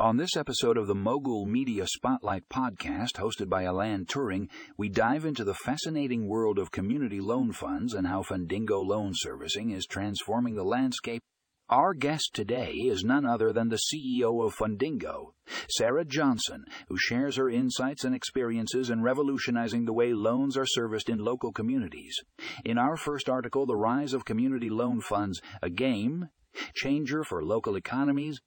On this episode of the Mogul Media Spotlight podcast, hosted by Alan Turing, we dive into the fascinating world of community loan funds and how Fundingo Loan Servicing is transforming the landscape. Our guest today is none other than the CEO of Fundingo, Sarah Johnson, who shares her insights and experiences in revolutionizing the way loans are serviced in local communities. In our first article, The Rise of Community Loan Funds, a game changer for local economies,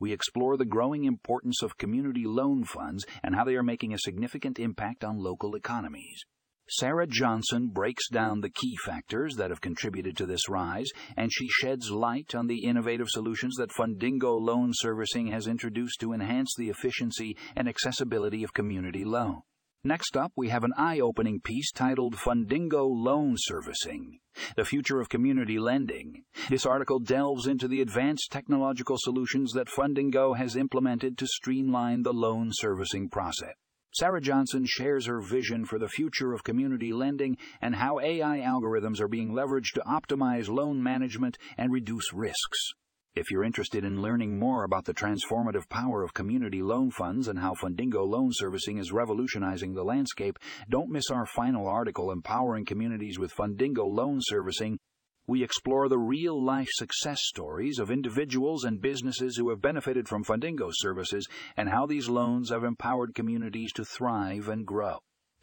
we explore the growing importance of community loan funds and how they are making a significant impact on local economies. Sarah Johnson breaks down the key factors that have contributed to this rise, and she sheds light on the innovative solutions that Fundingo Loan Servicing has introduced to enhance the efficiency and accessibility of community loan. Next up, we have an eye opening piece titled Fundingo Loan Servicing The Future of Community Lending. This article delves into the advanced technological solutions that Fundingo has implemented to streamline the loan servicing process. Sarah Johnson shares her vision for the future of community lending and how AI algorithms are being leveraged to optimize loan management and reduce risks. If you're interested in learning more about the transformative power of community loan funds and how Fundingo Loan Servicing is revolutionizing the landscape, don't miss our final article, Empowering Communities with Fundingo Loan Servicing. We explore the real life success stories of individuals and businesses who have benefited from Fundingo services and how these loans have empowered communities to thrive and grow.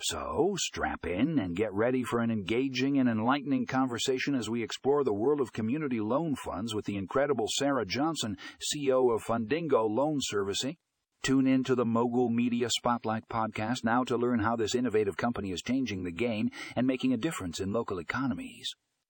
So, strap in and get ready for an engaging and enlightening conversation as we explore the world of community loan funds with the incredible Sarah Johnson, CEO of Fundingo Loan Servicing. Tune in to the Mogul Media Spotlight podcast now to learn how this innovative company is changing the game and making a difference in local economies.